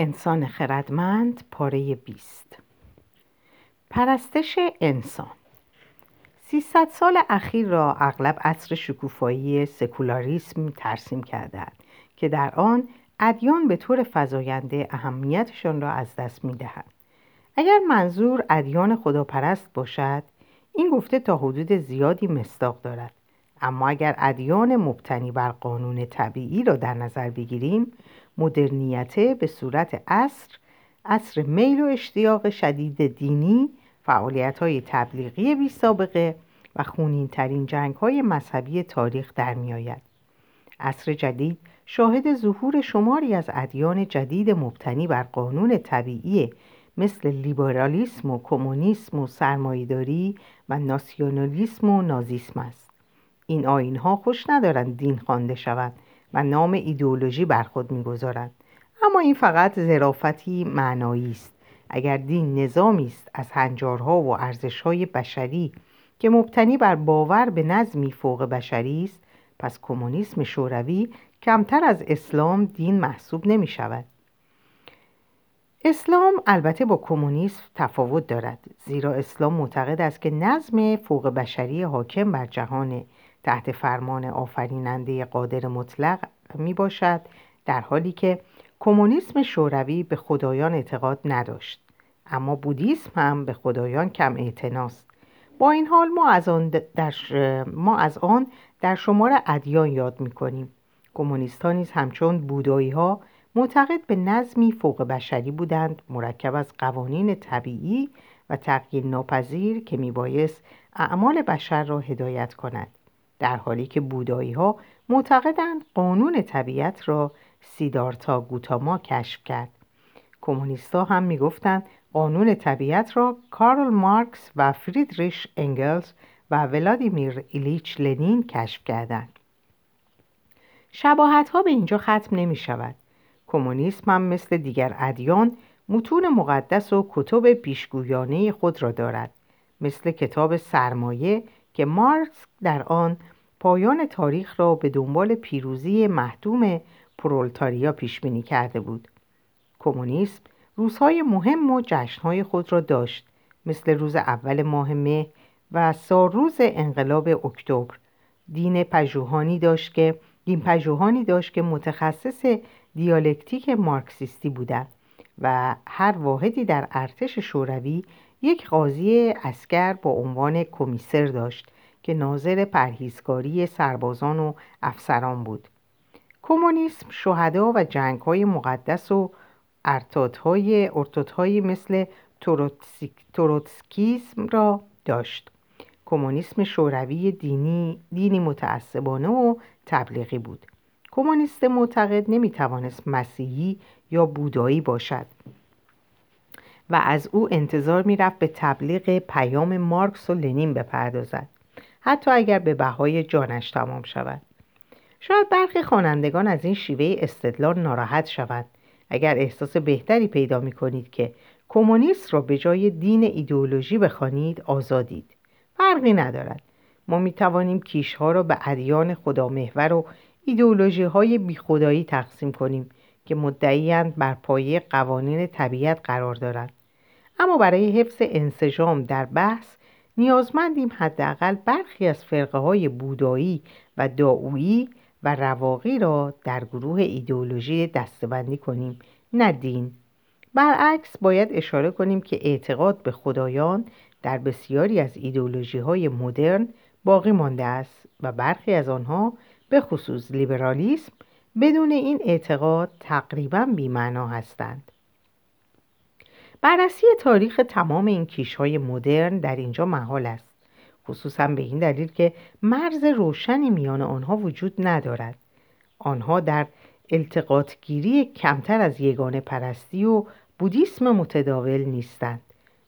انسان خردمند پاره بیست. پرستش انسان. سیصد سال اخیر را اغلب عصر شکوفایی سکولاریسم ترسیم کردند که در آن ادیان به طور فزاینده اهمیتشان را از دست می‌دهند. اگر منظور ادیان خداپرست باشد این گفته تا حدود زیادی مصداق دارد. اما اگر ادیان مبتنی بر قانون طبیعی را در نظر بگیریم مدرنیته به صورت اصر اصر میل و اشتیاق شدید دینی فعالیت های تبلیغی بی سابقه و خونین ترین جنگ های مذهبی تاریخ در می آید. عصر جدید شاهد ظهور شماری از ادیان جدید مبتنی بر قانون طبیعی مثل لیبرالیسم و کمونیسم و سرمایهداری و ناسیونالیسم و نازیسم است. این آین ها خوش ندارند دین خوانده شود و نام ایدئولوژی بر خود می‌گذارند اما این فقط ظرافتی معنایی است. اگر دین نظامی است از هنجارها و ارزشهای بشری که مبتنی بر باور به نظمی فوق بشری است پس کمونیسم شوروی کمتر از اسلام دین محسوب نمی شود اسلام البته با کمونیسم تفاوت دارد زیرا اسلام معتقد است که نظم فوق بشری حاکم بر جهان تحت فرمان آفریننده قادر مطلق می باشد در حالی که کمونیسم شوروی به خدایان اعتقاد نداشت. اما بودیسم هم به خدایان کم اعتناست با این حال ما از آن در, ما از آن در شمار ادیان یاد می کنیم کمونیست نیز همچون بودایی ها معتقد به نظمی فوق بشری بودند مرکب از قوانین طبیعی و تغییر ناپذیر که میبایست اعمال بشر را هدایت کند. در حالی که بودایی ها معتقدند قانون طبیعت را سیدارتا گوتاما کشف کرد. کمونیستا هم می‌گفتند قانون طبیعت را کارل مارکس و فریدریش انگلز و ولادیمیر ایلیچ لنین کشف کردند. شباهت ها به اینجا ختم نمی شود کمونیسم هم مثل دیگر ادیان متون مقدس و کتب پیشگویانه خود را دارد مثل کتاب سرمایه که مارکس در آن پایان تاریخ را به دنبال پیروزی محدوم پرولتاریا پیش بینی کرده بود. کمونیسم روزهای مهم و جشنهای خود را داشت مثل روز اول ماه مه و روز انقلاب اکتبر. دین پژوهانی داشت که دین پژوهانی داشت که متخصص دیالکتیک مارکسیستی بودند و هر واحدی در ارتش شوروی یک قاضی اسکر با عنوان کمیسر داشت که ناظر پرهیزکاری سربازان و افسران بود. کمونیسم شهدا و جنگ های مقدس و ارتادهای ارتادهایی مثل تروتسکیسم را داشت. کمونیسم شوروی دینی دینی متعصبانه و تبلیغی بود. کمونیست معتقد نمی‌توانست مسیحی یا بودایی باشد. و از او انتظار می‌رفت به تبلیغ پیام مارکس و لنین بپردازد حتی اگر به بهای جانش تمام شود. شاید برخی خوانندگان از این شیوه استدلال ناراحت شوند. اگر احساس بهتری پیدا می کنید که کمونیست را به جای دین ایدئولوژی بخوانید آزادید. فرقی ندارد. ما می توانیم کیشها را به ادیان خدامحور و ایدئولوژی های بیخدایی تقسیم کنیم که مدعیاند بر پایه قوانین طبیعت قرار دارند اما برای حفظ انسجام در بحث نیازمندیم حداقل برخی از فرقه های بودایی و داویی و رواقی را در گروه ایدئولوژی دستبندی کنیم. نه دین. برعکس باید اشاره کنیم که اعتقاد به خدایان در بسیاری از ایدئولوژی های مدرن باقی مانده است و برخی از آنها به خصوص لیبرالیسم بدون این اعتقاد تقریبا بیمعنا هستند. بررسی تاریخ تمام این کیشهای مدرن در اینجا محال است. خصوصا به این دلیل که مرز روشنی میان آنها وجود ندارد. آنها در التقاطگیری کمتر از یگانه پرستی و بودیسم متداول نیستند.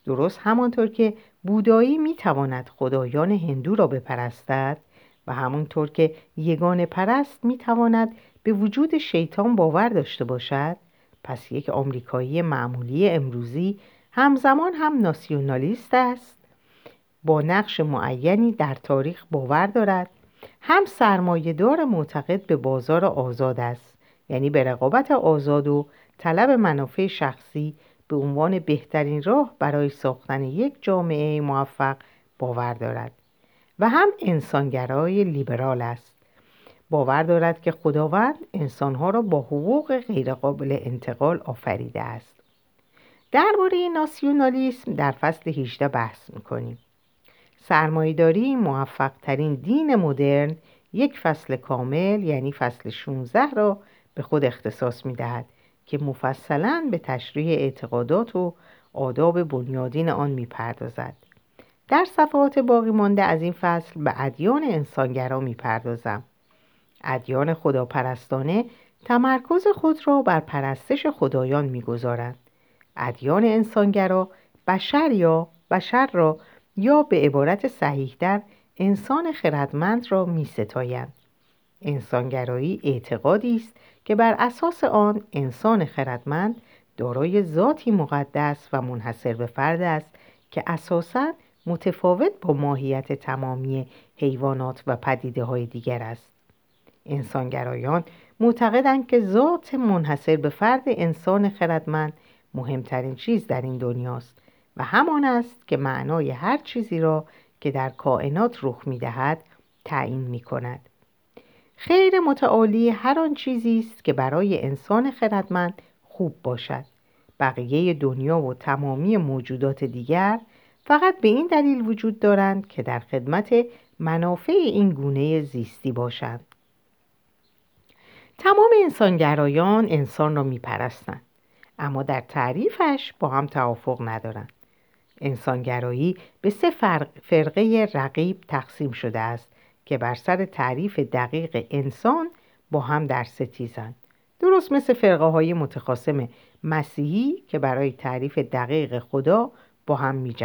درست همانطور که بودایی می‌تواند خدایان هندو را بپرستد و همانطور که یگانه پرست می‌تواند به وجود شیطان باور داشته باشد پس یک آمریکایی معمولی امروزی همزمان هم ناسیونالیست است. با نقش معینی در تاریخ باور دارد. هم سرمایهدار معتقد به بازار آزاد است یعنی به رقابت آزاد و طلب منافع شخصی به عنوان بهترین راه برای ساختن یک جامعه موفق باور دارد و هم انسانگرای لیبرال است. باور دارد که خداوند انسانها را با حقوق غیرقابل انتقال آفریده است. درباره ناسیونالیسم در فصل 18 بحث می‌کنیم. سرمایهداری موفق ترین دین مدرن یک فصل کامل یعنی فصل 16 را به خود اختصاص می‌دهد که مفصلا به تشریح اعتقادات و آداب بنیادین آن می‌پردازد. در صفحات باقی مانده از این فصل به ادیان انسانگرا می‌پردازم. ادیان خداپرستانه تمرکز خود را بر پرستش خدایان می‌گذارند ادیان انسانگرا بشر یا بشر را یا به عبارت صحیحتر انسان خردمند را می ستایند. انسانگرایی اعتقادی است که بر اساس آن انسان خردمند دارای ذاتی مقدس و منحصر به فرد است که اساساً متفاوت با ماهیت تمامی حیوانات و پدیده های دیگر است. انسانگرایان معتقدند که ذات منحصر به فرد انسان خردمند مهمترین چیز در این دنیاست و همان است که معنای هر چیزی را که در کائنات رخ می دهد تعیین می کند. خیر متعالی هر آن چیزی است که برای انسان خردمند خوب باشد. بقیه دنیا و تمامی موجودات دیگر فقط به این دلیل وجود دارند که در خدمت منافع این گونه زیستی باشند. تمام انسانگرایان انسان را میپرستند اما در تعریفش با هم توافق ندارند. انسانگرایی به سه فرقه رقیب تقسیم شده است که بر سر تعریف دقیق انسان با هم در ستیزند درست مثل فرقه های متخاصم مسیحی که برای تعریف دقیق خدا با هم می.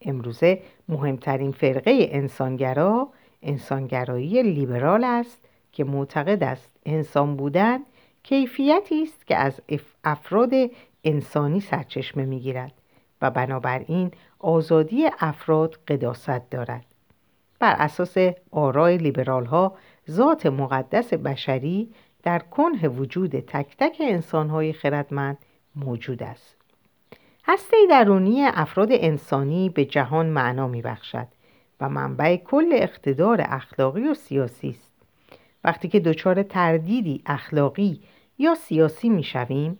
امروزه مهمترین فرقه انسانگرا انسانگرایی لیبرال است که معتقد است انسان بودن کیفیتی است که از افراد انسانی سرچشمه می‌گیرد و بنابراین آزادی افراد قداست دارد. بر اساس آرای لیبرال ها ذات مقدس بشری در کنه وجود تک تک انسان های خردمند موجود است. هسته درونی افراد انسانی به جهان معنا می بخشد و منبع کل اقتدار اخلاقی و سیاسی است. وقتی که دچار تردیدی اخلاقی یا سیاسی می شویم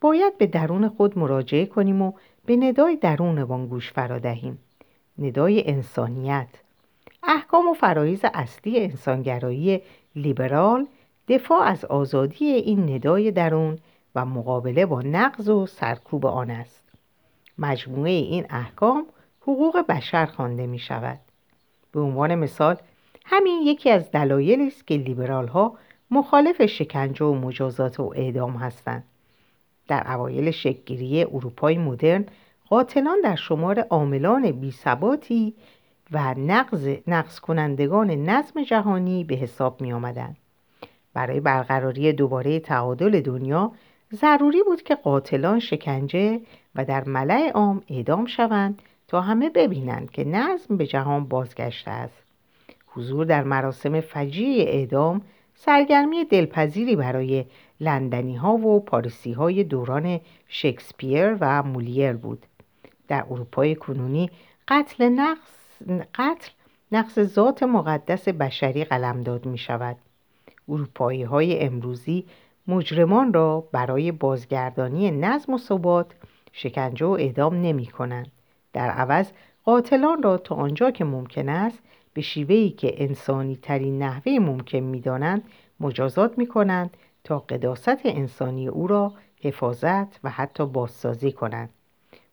باید به درون خود مراجعه کنیم و به ندای درونمان گوش فرا دهیم. ندای انسانیت. احکام و فرایز اصلی انسانگرایی لیبرال دفاع از آزادی این ندای درون و مقابله با نقض و سرکوب آن است. مجموعه این احکام حقوق بشر خوانده می شود به عنوان مثال همین یکی از دلایلی است که لیبرال ها مخالف شکنجه و مجازات و اعدام هستند در اوایل شکلگیری اروپای مدرن قاتلان در شمار عاملان بیثباتی و نقض, نقض کنندگان نظم جهانی به حساب می آمدن. برای برقراری دوباره تعادل دنیا ضروری بود که قاتلان شکنجه و در ملع عام اعدام شوند تا همه ببینند که نظم به جهان بازگشته است حضور در مراسم فجیع اعدام سرگرمی دلپذیری برای لندنی ها و پاریسی های دوران شکسپیر و مولیر بود در اروپای کنونی قتل نقص, قتل نقص ذات مقدس بشری قلمداد می شود اروپایی های امروزی مجرمان را برای بازگردانی نظم و ثبات شکنجه و اعدام نمی کنند. در عوض قاتلان را تا آنجا که ممکن است به شیوهی که انسانی ترین نحوه ممکن می دانند مجازات می کنند تا قداست انسانی او را حفاظت و حتی بازسازی کنند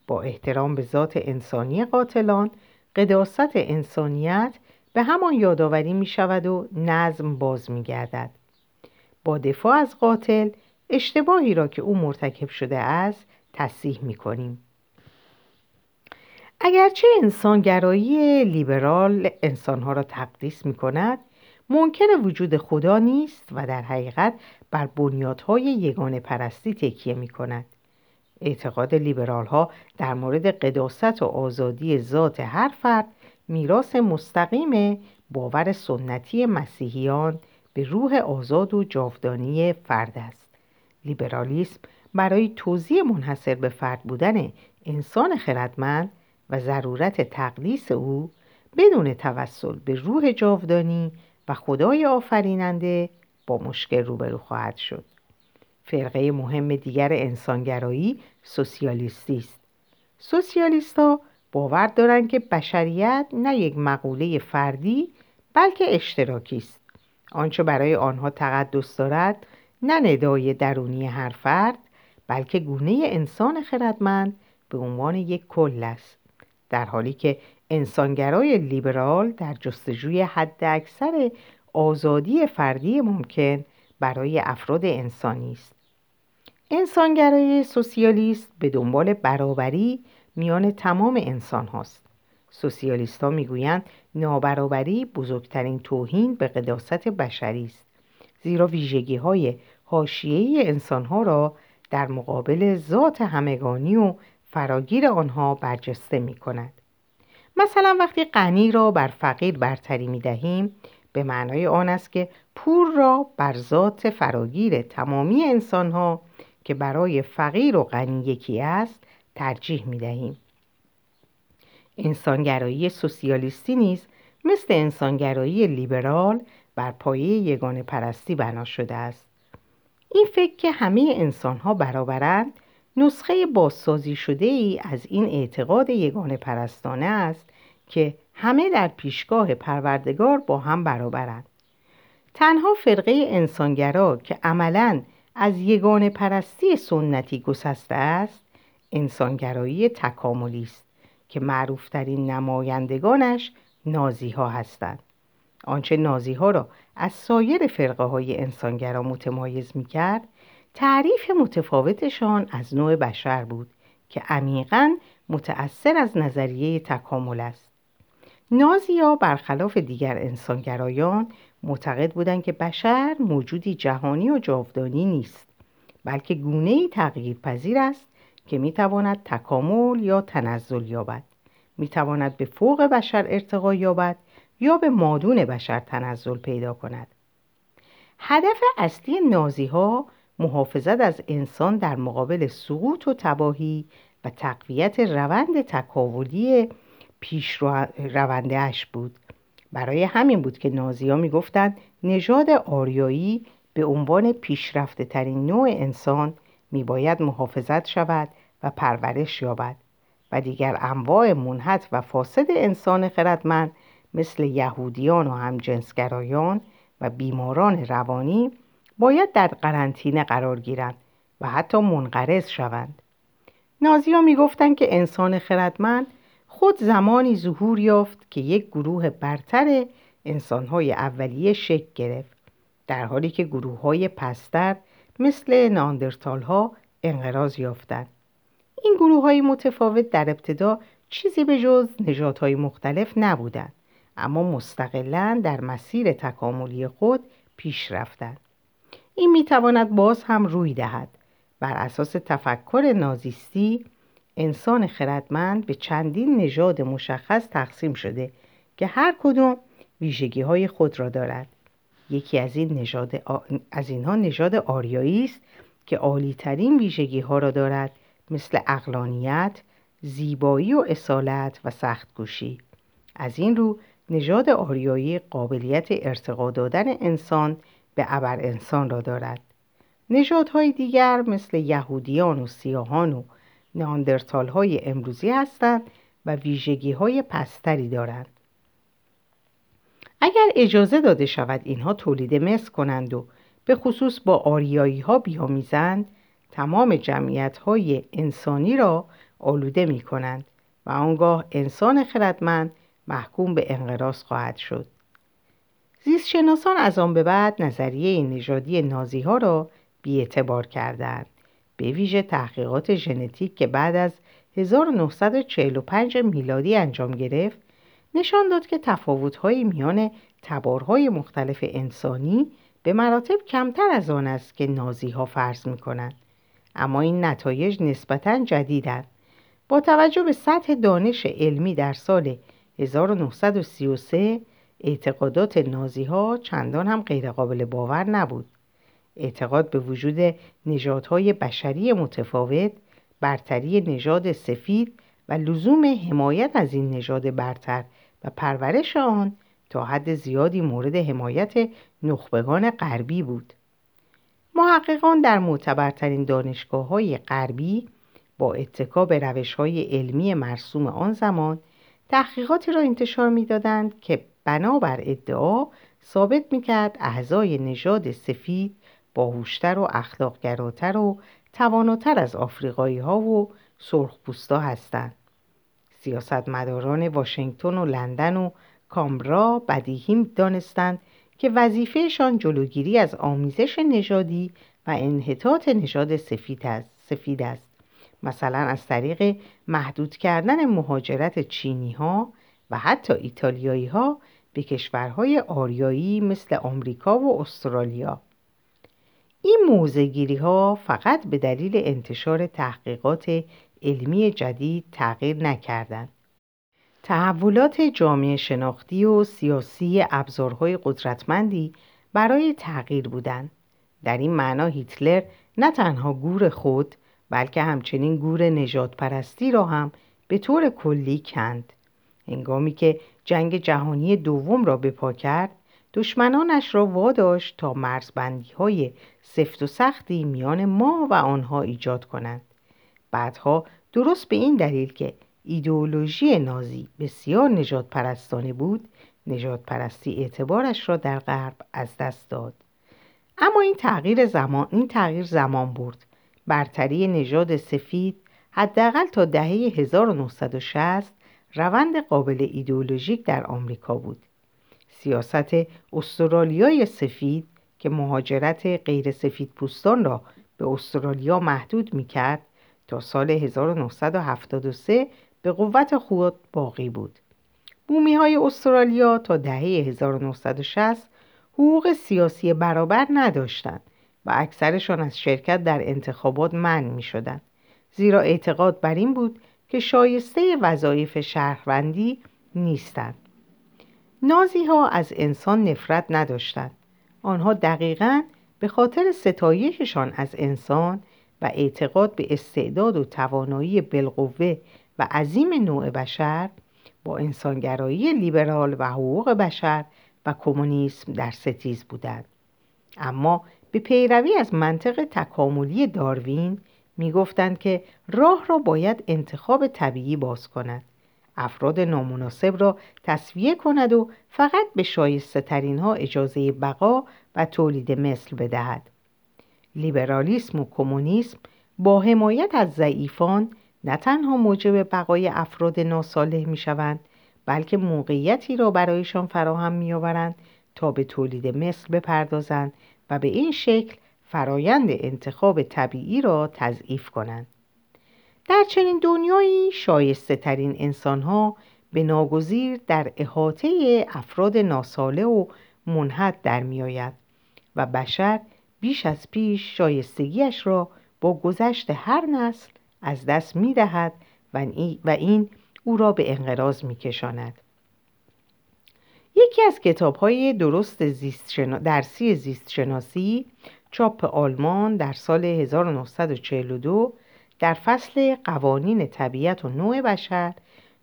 با احترام به ذات انسانی قاتلان قداست انسانیت به همان یادآوری می شود و نظم باز می گردد. با دفاع از قاتل اشتباهی را که او مرتکب شده است تصیح می کنیم. اگرچه انسانگرایی لیبرال انسانها را تقدیس می کند منکر وجود خدا نیست و در حقیقت بر بنیادهای یگانه پرستی تکیه می کند. اعتقاد لیبرال ها در مورد قداست و آزادی ذات هر فرد میراث مستقیم باور سنتی مسیحیان به روح آزاد و جاودانی فرد است لیبرالیسم برای توضیح منحصر به فرد بودن انسان خردمند و ضرورت تقدیس او بدون توسل به روح جاودانی و خدای آفریننده با مشکل روبرو خواهد شد. فرقه مهم دیگر انسانگرایی سوسیالیستی است. سوسیالیستها باور دارند که بشریت نه یک مقوله فردی بلکه اشتراکی است. آنچه برای آنها تقدس دارد نه ندای درونی هر فرد بلکه گونه انسان خردمند به عنوان یک کل است. در حالی که انسانگرای لیبرال در جستجوی حد اکثر آزادی فردی ممکن برای افراد انسانی است. انسانگرای سوسیالیست به دنبال برابری میان تمام انسان هاست. سوسیالیست ها می‌گویند نابرابری بزرگترین توهین به قداست بشری است زیرا ویژگی های حاشیه‌ای انسان ها را در مقابل ذات همگانی و فراگیر آنها برجسته می کند. مثلا وقتی غنی را بر فقیر برتری می دهیم به معنای آن است که پور را بر ذات فراگیر تمامی انسان ها که برای فقیر و غنی یکی است ترجیح می دهیم. انسانگرایی سوسیالیستی نیز مثل انسانگرایی لیبرال بر پایه یگان پرستی بنا شده است. این فکر که همه انسان ها برابرند نسخه بازسازی شده ای از این اعتقاد یگان پرستانه است که همه در پیشگاه پروردگار با هم برابرند. تنها فرقه انسانگرا که عملاً از یگان پرستی سنتی گسسته است انسانگرایی تکاملی است که معروفترین نمایندگانش نازی ها هستند آنچه نازی ها را از سایر فرقه های انسانگرا متمایز می کرد تعریف متفاوتشان از نوع بشر بود که عمیقا متأثر از نظریه تکامل است. نازیا برخلاف دیگر انسانگرایان معتقد بودند که بشر موجودی جهانی و جاودانی نیست بلکه گونه ای تغییر پذیر است که می تواند تکامل یا تنزل یابد. می تواند به فوق بشر ارتقا یابد یا به مادون بشر تنزل پیدا کند. هدف اصلی نازی ها محافظت از انسان در مقابل سقوط و تباهی و تقویت روند تکاولی پیش رونده بود. برای همین بود که نازی می گفتند نژاد آریایی به عنوان پیشرفته ترین نوع انسان می باید محافظت شود و پرورش یابد و دیگر انواع منحط و فاسد انسان خردمند مثل یهودیان و همجنسگرایان و بیماران روانی باید در قرنطینه قرار گیرند و حتی منقرض شوند. نازی ها که انسان خردمند خود زمانی ظهور یافت که یک گروه برتر انسانهای اولیه شکل گرفت در حالی که گروه های پستر مثل ناندرتال ها انقراض یافتند. این گروه های متفاوت در ابتدا چیزی به جز نژادهای مختلف نبودند اما مستقلا در مسیر تکاملی خود پیش رفتند. این می‌تواند باز هم روی دهد. بر اساس تفکر نازیستی انسان خردمند به چندین نژاد مشخص تقسیم شده که هر کدوم ویژگی های خود را دارد. یکی از این نژاد از اینها نژاد آریایی است که عالیترین ویژگی ها را دارد مثل اقلانیت، زیبایی و اصالت و سختگوشی از این رو نژاد آریایی قابلیت ارتقا دادن انسان به ابر انسان را دارد نژادهای دیگر مثل یهودیان و سیاهان و ناندرتال های امروزی هستند و ویژگی های پستری دارند. اگر اجازه داده شود اینها تولید مثل کنند و به خصوص با آریایی ها بیامیزند تمام جمعیت های انسانی را آلوده می کنند و آنگاه انسان خردمند محکوم به انقراض خواهد شد. زیستشناسان از آن به بعد نظریه نژادی نازی ها را بیاعتبار کردند. به ویژه تحقیقات ژنتیک که بعد از 1945 میلادی انجام گرفت نشان داد که تفاوت‌های میان تبارهای مختلف انسانی به مراتب کمتر از آن است که نازی ها فرض می کنند. اما این نتایج نسبتا جدیدند. با توجه به سطح دانش علمی در سال 1933 اعتقادات نازی ها چندان هم غیرقابل باور نبود. اعتقاد به وجود نژادهای بشری متفاوت برتری نژاد سفید و لزوم حمایت از این نژاد برتر و پرورش آن تا حد زیادی مورد حمایت نخبگان غربی بود. محققان در معتبرترین دانشگاه های غربی با اتکا به روش های علمی مرسوم آن زمان تحقیقاتی را انتشار می‌دادند که بنابر ادعا ثابت می‌کرد اعضای نژاد سفید باهوشتر و اخلاقگراتر و تواناتر از آفریقایی ها و سرخپوستا هستند سیاستمداران واشنگتن و لندن و کامبرا بدیهی دانستند که وظیفهشان جلوگیری از آمیزش نژادی و انحطاط نژاد سفید است. سفید است. مثلا از طریق محدود کردن مهاجرت چینی ها و حتی ایتالیایی ها به کشورهای آریایی مثل آمریکا و استرالیا این موزگیری ها فقط به دلیل انتشار تحقیقات علمی جدید تغییر نکردند. تحولات جامعه شناختی و سیاسی ابزارهای قدرتمندی برای تغییر بودند. در این معنا هیتلر نه تنها گور خود بلکه همچنین گور نجات پرستی را هم به طور کلی کند. هنگامی که جنگ جهانی دوم را بپا کرد دشمنانش را واداشت تا مرزبندی های سفت و سختی میان ما و آنها ایجاد کنند. بعدها درست به این دلیل که ایدئولوژی نازی بسیار نجات پرستانه بود نجات پرستی اعتبارش را در غرب از دست داد. اما این تغییر زمان این تغییر زمان برد. برتری نژاد سفید حداقل تا دهه 1960 روند قابل ایدئولوژیک در آمریکا بود سیاست استرالیای سفید که مهاجرت غیر سفید پوستان را به استرالیا محدود می کرد تا سال 1973 به قوت خود باقی بود. بومی های استرالیا تا دهه 1960 حقوق سیاسی برابر نداشتند و اکثرشان از شرکت در انتخابات منع می شدند. زیرا اعتقاد بر این بود که شایسته وظایف شهروندی نیستند. نازی ها از انسان نفرت نداشتند. آنها دقیقا به خاطر ستایششان از انسان و اعتقاد به استعداد و توانایی بالقوه و عظیم نوع بشر با انسانگرایی لیبرال و حقوق بشر و کمونیسم در ستیز بودند اما به پیروی از منطق تکاملی داروین می‌گفتند که راه را باید انتخاب طبیعی باز کند. افراد نامناسب را تصویه کند و فقط به شایسته ترین ها اجازه بقا و تولید مثل بدهد. لیبرالیسم و کمونیسم با حمایت از ضعیفان نه تنها موجب بقای افراد ناصالح می شوند بلکه موقعیتی را برایشان فراهم می آورند تا به تولید مثل بپردازند و به این شکل فرایند انتخاب طبیعی را تضعیف کنند در چنین دنیایی شایسته ترین انسان ها به ناگزیر در احاطه افراد ناساله و منحد در می آید و بشر بیش از پیش شایستگیش را با گذشت هر نسل از دست می دهد و این او را به انقراض می کشاند. یکی از کتاب های درست زیست درسی زیست شناسی چاپ آلمان در سال 1942 در فصل قوانین طبیعت و نوع بشر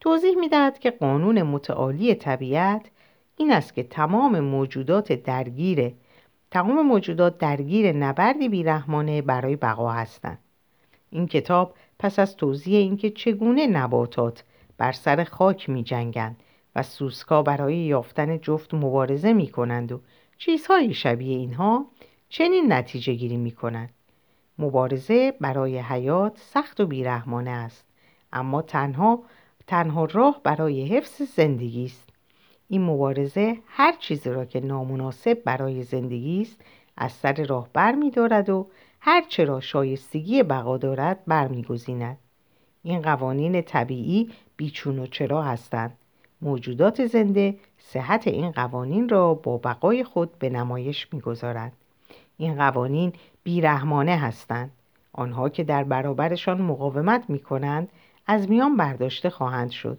توضیح می‌دهد که قانون متعالی طبیعت این است که تمام موجودات درگیر تمام موجودات درگیر نبردی بیرحمانه برای بقا هستند. این کتاب پس از توضیح اینکه چگونه نباتات بر سر خاک می جنگند و سوسکا برای یافتن جفت مبارزه می کنند و چیزهای شبیه اینها چنین نتیجه گیری می کنند مبارزه برای حیات سخت و بیرحمانه است اما تنها تنها راه برای حفظ زندگی است. این مبارزه هر چیزی را که نامناسب برای زندگی است از سر راه بر می دارد و هر چه را شایستگی بقا دارد برمیگزیند این قوانین طبیعی بیچون و چرا هستند. موجودات زنده صحت این قوانین را با بقای خود به نمایش می‌گذارند این قوانین بیرحمانه هستند. آنها که در برابرشان مقاومت می کنند از میان برداشته خواهند شد.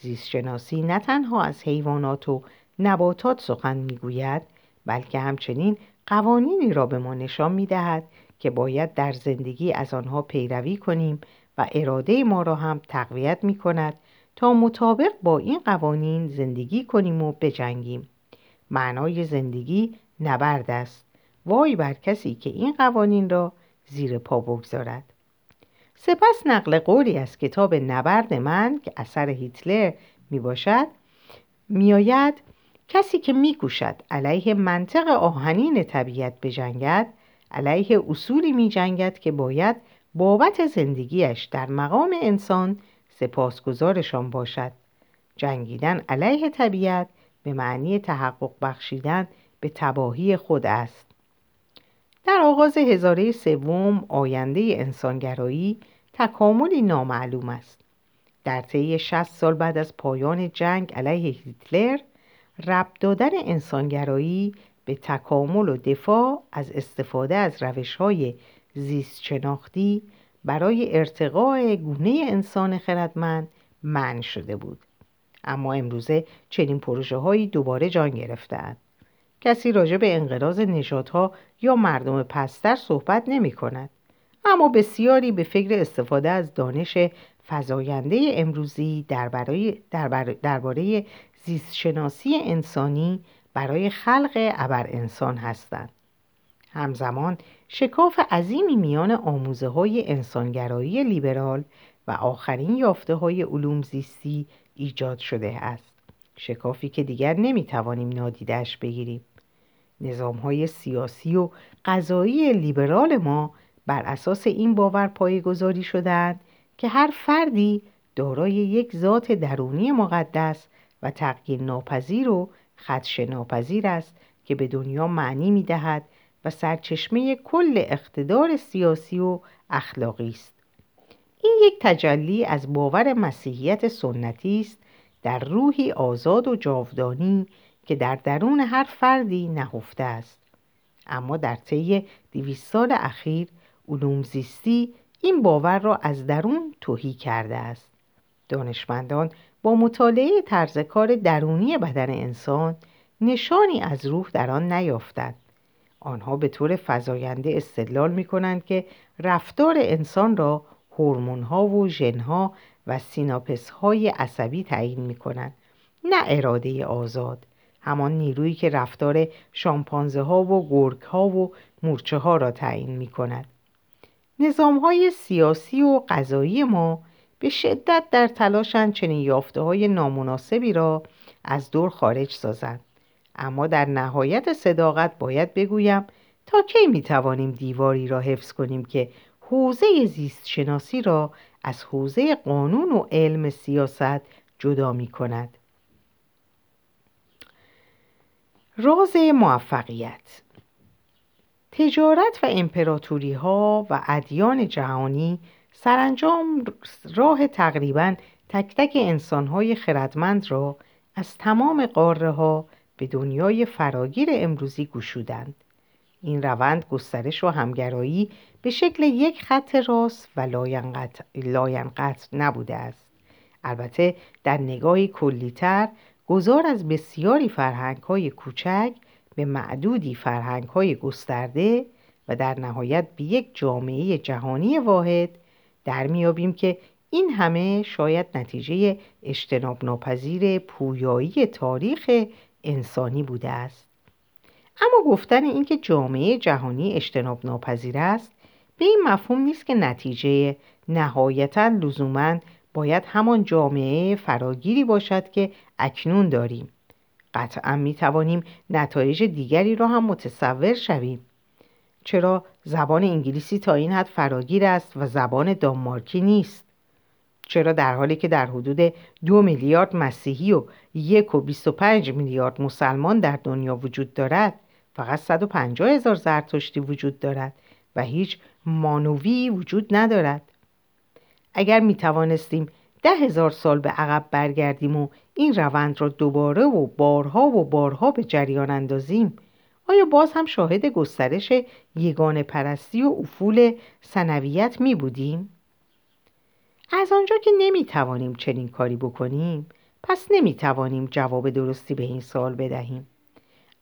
زیستشناسی نه تنها از حیوانات و نباتات سخن می‌گوید بلکه همچنین قوانینی را به ما نشان می‌دهد که باید در زندگی از آنها پیروی کنیم و اراده ما را هم تقویت می کند تا مطابق با این قوانین زندگی کنیم و بجنگیم. معنای زندگی نبرد است. وای بر کسی که این قوانین را زیر پا بگذارد. سپس نقل قولی از کتاب نبرد من که اثر هیتلر می باشد میآید کسی که میکوشد علیه منطق آهنین طبیعت بجنگد علیه اصولی می جنگد که باید بابت زندگیش در مقام انسان سپاسگزارشان باشد. جنگیدن علیه طبیعت به معنی تحقق بخشیدن به تباهی خود است. در آغاز هزاره سوم آینده انسانگرایی تکاملی نامعلوم است. در طی 60 سال بعد از پایان جنگ علیه هیتلر رب دادن انسانگرایی به تکامل و دفاع از استفاده از روش های زیست شناختی برای ارتقاء گونه انسان خردمند من شده بود. اما امروزه چنین پروژه هایی دوباره جان گرفتهاند. کسی راجع به انقراض نژادها یا مردم پستر صحبت نمی کند. اما بسیاری به فکر استفاده از دانش فزاینده امروزی درباره در زیستشناسی انسانی برای خلق ابر انسان هستند. همزمان شکاف عظیمی میان آموزه های انسانگرایی لیبرال و آخرین یافته های علوم زیستی ایجاد شده است. شکافی که دیگر نمی‌توانیم نادیدش بگیریم. نظام های سیاسی و قضایی لیبرال ما بر اساس این باور پایگذاری شدند که هر فردی دارای یک ذات درونی مقدس و تغییر ناپذیر و خدش ناپذیر است که به دنیا معنی می دهد و سرچشمه کل اقتدار سیاسی و اخلاقی است. این یک تجلی از باور مسیحیت سنتی است در روحی آزاد و جاودانی که در درون هر فردی نهفته است. اما در طی دویست سال اخیر علوم زیستی این باور را از درون توهی کرده است. دانشمندان با مطالعه طرز کار درونی بدن انسان نشانی از روح در آن نیافتند. آنها به طور فزاینده استدلال می کنند که رفتار انسان را ها و ژنها و سیناپس های عصبی تعیین می کنند نه اراده آزاد. همان نیرویی که رفتار شامپانزه ها و گرگ ها و مورچه ها را تعیین می کند نظام های سیاسی و قضایی ما به شدت در تلاشند چنین یافته های نامناسبی را از دور خارج سازند. اما در نهایت صداقت باید بگویم تا کی می توانیم دیواری را حفظ کنیم که حوزه زیست شناسی را از حوزه قانون و علم سیاست جدا می کند راز موفقیت. تجارت و امپراتوری ها و ادیان جهانی سرانجام راه تقریبا تک تک انسان های خردمند را از تمام قاره ها به دنیای فراگیر امروزی گشودند. این روند گسترش و همگرایی به شکل یک خط راست و لاینقطع نبوده است. البته در نگاهی کلیتر گذار از بسیاری فرهنگ های کوچک به معدودی فرهنگ های گسترده و در نهایت به یک جامعه جهانی واحد در میابیم که این همه شاید نتیجه اجتناب ناپذیر پویایی تاریخ انسانی بوده است. اما گفتن اینکه جامعه جهانی اجتناب ناپذیر است به این مفهوم نیست که نتیجه نهایتا لزوما باید همان جامعه فراگیری باشد که اکنون داریم. قطعا می توانیم نتایج دیگری را هم متصور شویم. چرا زبان انگلیسی تا این حد فراگیر است و زبان دانمارکی نیست؟ چرا در حالی که در حدود دو میلیارد مسیحی و یک و بیست و پنج میلیارد مسلمان در دنیا وجود دارد فقط 150 هزار زرتشتی وجود دارد و هیچ مانوی وجود ندارد؟ اگر می توانستیم ده هزار سال به عقب برگردیم و این روند را دوباره و بارها و بارها به جریان اندازیم آیا باز هم شاهد گسترش یگان پرستی و افول سنویت می بودیم؟ از آنجا که نمی توانیم چنین کاری بکنیم پس نمی‌توانیم جواب درستی به این سال بدهیم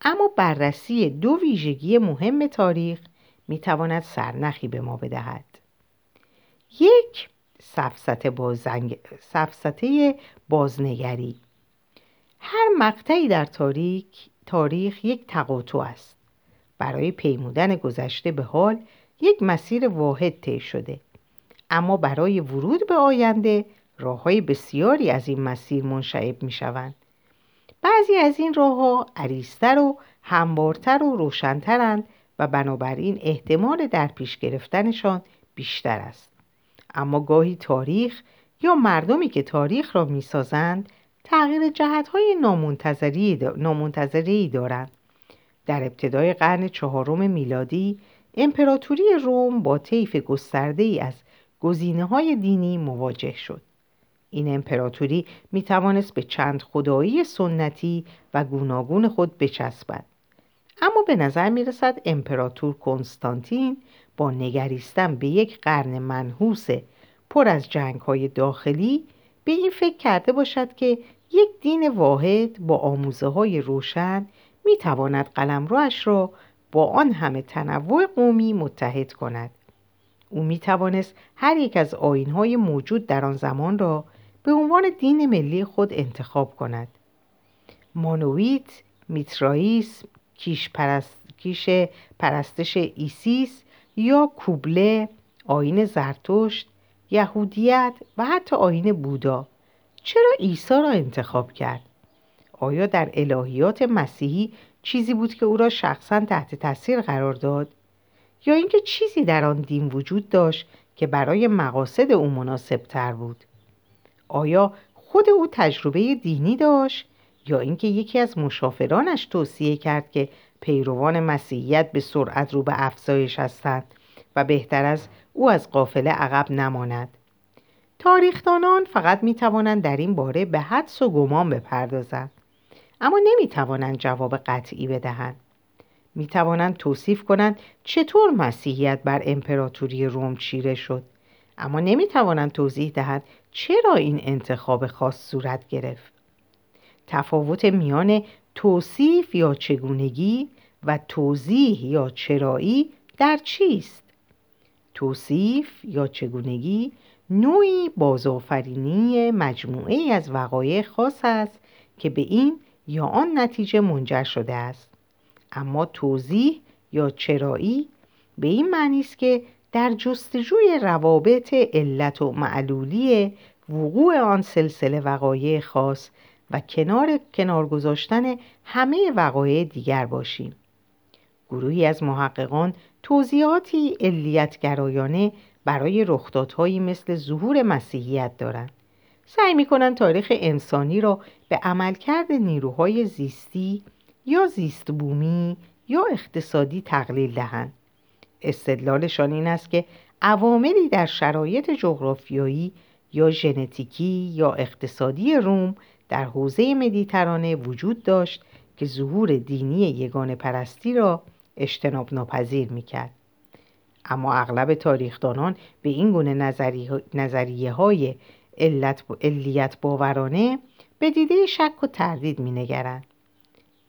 اما بررسی دو ویژگی مهم تاریخ می‌تواند سرنخی به ما بدهد یک سفسته, بازنگ... سفسته بازنگری هر مقطعی در تاریخ, تاریخ یک تقاطع است برای پیمودن گذشته به حال یک مسیر واحد طی شده اما برای ورود به آینده راه های بسیاری از این مسیر منشعب می شوند. بعضی از این راه ها عریضتر و هموارتر و روشنترند و بنابراین احتمال در پیش گرفتنشان بیشتر است. اما گاهی تاریخ یا مردمی که تاریخ را می‌سازند تغییر جهتهای نامنتظری دارند. در ابتدای قرن چهارم میلادی امپراتوری روم با طیف گسترده ای از گزینه های دینی مواجه شد. این امپراتوری می توانست به چند خدایی سنتی و گوناگون خود بچسبد. اما به نظر می رسد امپراتور کنستانتین با نگریستن به یک قرن منحوس پر از جنگ های داخلی به این فکر کرده باشد که یک دین واحد با آموزه های روشن می تواند قلمروش را با آن همه تنوع قومی متحد کند. او می توانست هر یک از های موجود در آن زمان را به عنوان دین ملی خود انتخاب کند. مانویت، میترائیسم، کیش, پرست، کیش پرستش ایسیس یا کوبله، آیین زرتشت، یهودیت و حتی آین بودا چرا عیسی را انتخاب کرد؟ آیا در الهیات مسیحی چیزی بود که او را شخصا تحت تاثیر قرار داد؟ یا اینکه چیزی در آن دین وجود داشت که برای مقاصد او مناسب تر بود؟ آیا خود او تجربه دینی داشت یا اینکه یکی از مشافرانش توصیه کرد که پیروان مسیحیت به سرعت رو به افزایش هستند و بهتر از او از قافله عقب نماند. تاریخدانان فقط می توانند در این باره به حدس و گمان بپردازند اما نمی توانند جواب قطعی بدهند. می توانند توصیف کنند چطور مسیحیت بر امپراتوری روم چیره شد اما نمی توانند توضیح دهند چرا این انتخاب خاص صورت گرفت. تفاوت میان توصیف یا چگونگی و توضیح یا چرایی در چیست؟ توصیف یا چگونگی نوعی بازآفرینی مجموعه از وقایع خاص است که به این یا آن نتیجه منجر شده است. اما توضیح یا چرایی به این معنی است که در جستجوی روابط علت و معلولی وقوع آن سلسله وقایع خاص و کنار کنار گذاشتن همه وقایع دیگر باشیم. گروهی از محققان توضیحاتی علیتگرایانه برای رخدادهایی مثل ظهور مسیحیت دارند. سعی می‌کنند تاریخ انسانی را به عملکرد نیروهای زیستی یا زیست بومی یا اقتصادی تقلیل دهند. استدلالشان این است که عواملی در شرایط جغرافیایی یا ژنتیکی یا اقتصادی روم در حوزه مدیترانه وجود داشت که ظهور دینی یگان پرستی را اجتناب ناپذیر می‌کرد. اما اغلب تاریخدانان به این گونه نظریه های علت علیت باورانه به دیده شک و تردید می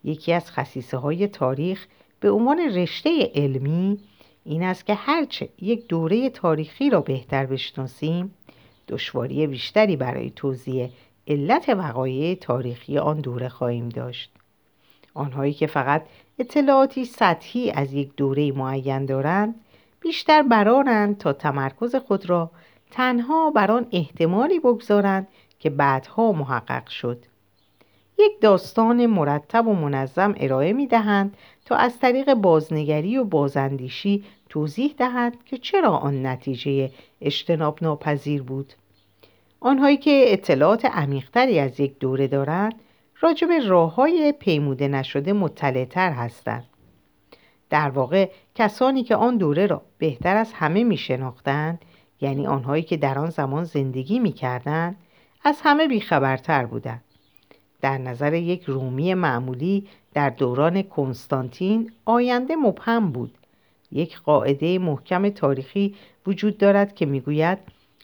یکی از خصیصه های تاریخ به عنوان رشته علمی این است که هرچه یک دوره تاریخی را بهتر بشناسیم دشواری بیشتری برای توضیح علت وقایع تاریخی آن دوره خواهیم داشت. آنهایی که فقط اطلاعاتی سطحی از یک دوره معین دارند بیشتر برانند تا تمرکز خود را تنها بر آن احتمالی بگذارند که بعدها محقق شد. یک داستان مرتب و منظم ارائه می دهند تا از طریق بازنگری و بازاندیشی توضیح دهند که چرا آن نتیجه اجتناب ناپذیر بود. آنهایی که اطلاعات عمیقتری از یک دوره دارند راجع به راه های پیموده نشده مطلعتر هستند. در واقع کسانی که آن دوره را بهتر از همه می شناختند یعنی آنهایی که در آن زمان زندگی می کردند از همه بیخبرتر بودند. در نظر یک رومی معمولی در دوران کنستانتین آینده مبهم بود. یک قاعده محکم تاریخی وجود دارد که می‌گوید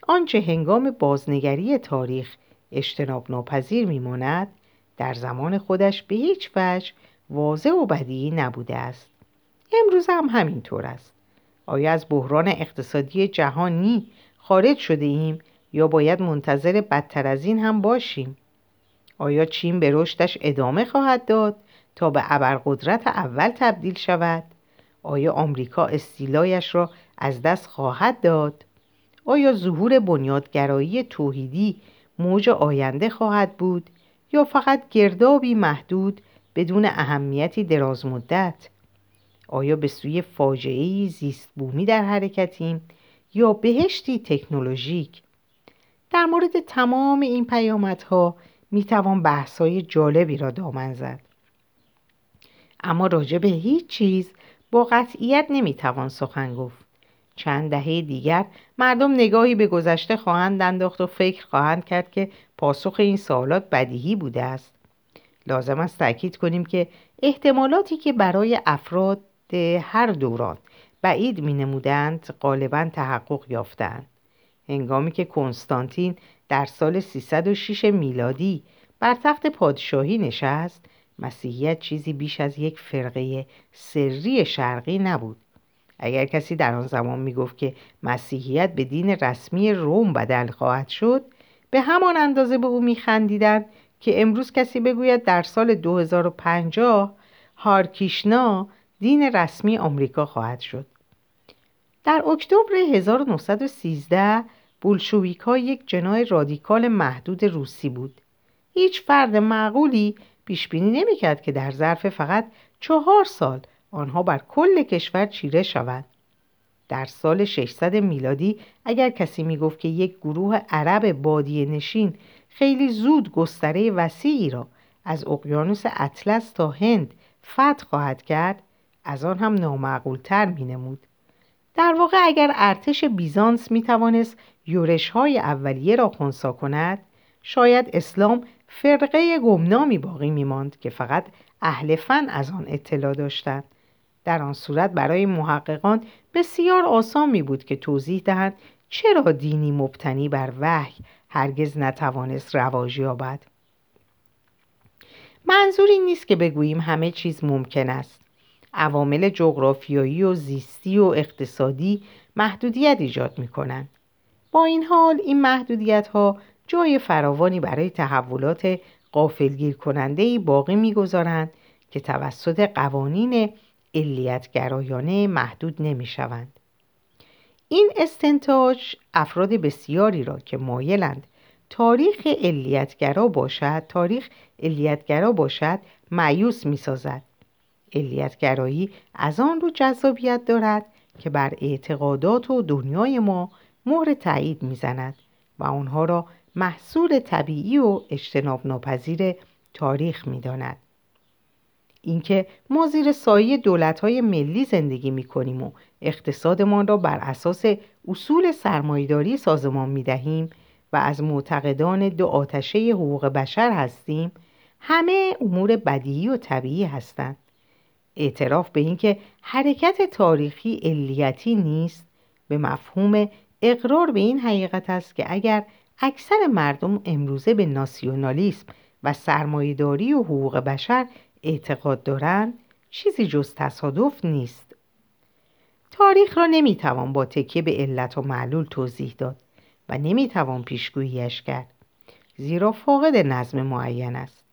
آنچه هنگام بازنگری تاریخ اجتناب ناپذیر میماند در زمان خودش به هیچ وجه واضح و بدیهی نبوده است. امروز هم همینطور است. آیا از بحران اقتصادی جهانی خارج شده ایم یا باید منتظر بدتر از این هم باشیم؟ آیا چین به رشدش ادامه خواهد داد تا به ابرقدرت اول تبدیل شود؟ آیا آمریکا استیلایش را از دست خواهد داد؟ آیا ظهور بنیادگرایی توحیدی موج آینده خواهد بود یا فقط گردابی محدود بدون اهمیتی دراز مدت آیا به سوی فاجعه زیست بومی در حرکتیم یا بهشتی تکنولوژیک؟ در مورد تمام این پیامدها می توان بحث‌های جالبی را دامن زد. اما راجع به هیچ چیز با قطعیت نمی‌توان سخن گفت. چند دهه دیگر مردم نگاهی به گذشته خواهند انداخت و فکر خواهند کرد که پاسخ این سوالات بدیهی بوده است. لازم است تاکید کنیم که احتمالاتی که برای افراد هر دوران بعید می نمودند غالبا تحقق یافتند هنگامی که کنستانتین در سال 306 میلادی بر تخت پادشاهی نشست مسیحیت چیزی بیش از یک فرقه سری شرقی نبود. اگر کسی در آن زمان می‌گفت که مسیحیت به دین رسمی روم بدل خواهد شد به همان اندازه به او میخندیدند که امروز کسی بگوید در سال 2050 هارکیشنا دین رسمی آمریکا خواهد شد. در اکتبر 1913 بولشویک یک جنای رادیکال محدود روسی بود. هیچ فرد معقولی پیش بینی نمی‌کرد که در ظرف فقط چهار سال آنها بر کل کشور چیره شود در سال 600 میلادی اگر کسی می‌گفت که یک گروه عرب بادیه نشین خیلی زود گستره وسیعی را از اقیانوس اطلس تا هند فتح خواهد کرد از آن هم نامعقول تر می نمود. در واقع اگر ارتش بیزانس می توانست یورش های اولیه را خونسا کند شاید اسلام فرقه گمنامی باقی می ماند که فقط اهل فن از آن اطلاع داشتند در آن صورت برای محققان بسیار آسان می بود که توضیح دهند چرا دینی مبتنی بر وحی هرگز نتوانست رواج یابد منظور این نیست که بگوییم همه چیز ممکن است عوامل جغرافیایی و زیستی و اقتصادی محدودیت ایجاد می کنند. با این حال این محدودیت ها جای فراوانی برای تحولات قافلگیر کننده باقی می‌گذارند که توسط قوانین علیتگرایانه محدود نمی شوند. این استنتاج افراد بسیاری را که مایلند تاریخ علیتگرا باشد تاریخ علیتگرا باشد معیوس می سازد. علیتگرایی از آن رو جذابیت دارد که بر اعتقادات و دنیای ما مهر تایید می‌زند و آنها را محصول طبیعی و اجتناب ناپذیر تاریخ می‌داند اینکه ما زیر سایه دولت‌های ملی زندگی می‌کنیم و اقتصادمان را بر اساس اصول سرمایداری سازمان می‌دهیم و از معتقدان دو آتشه حقوق بشر هستیم همه امور بدیهی و طبیعی هستند. اعتراف به اینکه حرکت تاریخی علیتی نیست به مفهوم اقرار به این حقیقت است که اگر اکثر مردم امروزه به ناسیونالیسم و سرمایهداری و حقوق بشر اعتقاد دارند چیزی جز تصادف نیست. تاریخ را نمی‌توان با تکیه به علت و معلول توضیح داد و نمی‌توان پیشگوییش کرد. زیرا فاقد نظم معین است.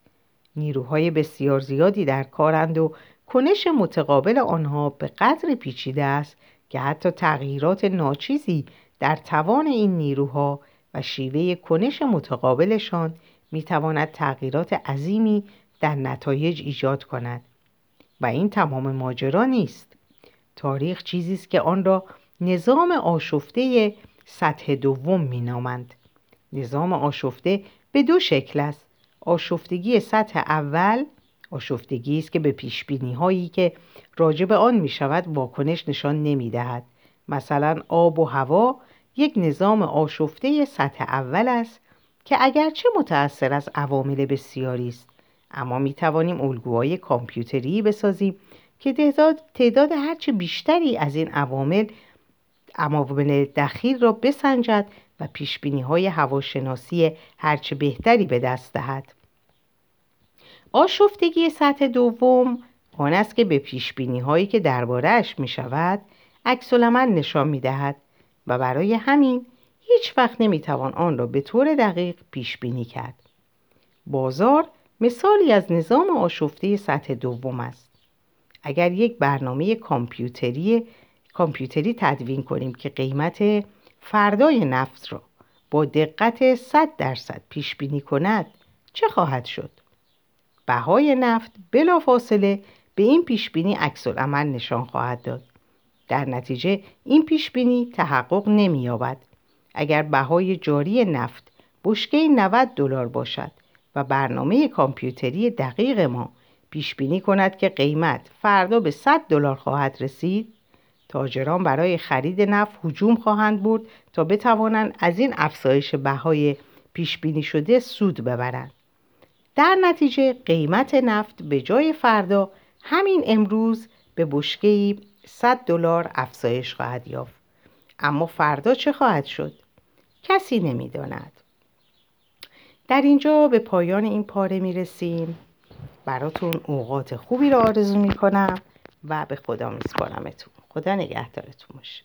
نیروهای بسیار زیادی در کارند و کنش متقابل آنها به قدر پیچیده است که حتی تغییرات ناچیزی در توان این نیروها و شیوه کنش متقابلشان می‌تواند تغییرات عظیمی در نتایج ایجاد کند. و این تمام ماجرا نیست. تاریخ چیزی است که آن را نظام آشفته سطح دوم مینامند. نظام آشفته به دو شکل است. آشفتگی سطح اول آشفتگی است که به پیش هایی که راجع آن می شود واکنش نشان نمی دهد. مثلا آب و هوا یک نظام آشفته سطح اول است که اگرچه متأثر از عوامل بسیاری است اما می توانیم الگوهای کامپیوتری بسازیم که تعداد, تعداد هرچه بیشتری از این عوامل عوامل دخیل را بسنجد و پیشبینی های هواشناسی هرچه بهتری به دست دهد آشفتگی سطح دوم آن است که به پیشبینی هایی که دربارهش می شود عکس نشان می دهد و برای همین هیچ وقت نمی توان آن را به طور دقیق پیش بینی کرد. بازار مثالی از نظام آشفته سطح دوم است. اگر یک برنامه کامپیوتری کامپیوتری تدوین کنیم که قیمت فردای نفت را با دقت 100 درصد پیش بینی کند چه خواهد شد؟ بهای نفت بلافاصله به این پیش بینی عکس عمل نشان خواهد داد. در نتیجه این پیش بینی تحقق نمی‌یابد. اگر بهای جاری نفت بشکه 90 دلار باشد و برنامه کامپیوتری دقیق ما پیش بینی کند که قیمت فردا به 100 دلار خواهد رسید. تاجران برای خرید نفت هجوم خواهند برد تا بتوانند از این افزایش بهای پیش بینی شده سود ببرند. در نتیجه قیمت نفت به جای فردا همین امروز به بشکه 100 دلار افزایش خواهد یافت. اما فردا چه خواهد شد؟ کسی نمی‌داند. در اینجا به پایان این پاره می رسیم براتون اوقات خوبی را آرزو می کنم و به خدا می خدا نگهدارتون باشه.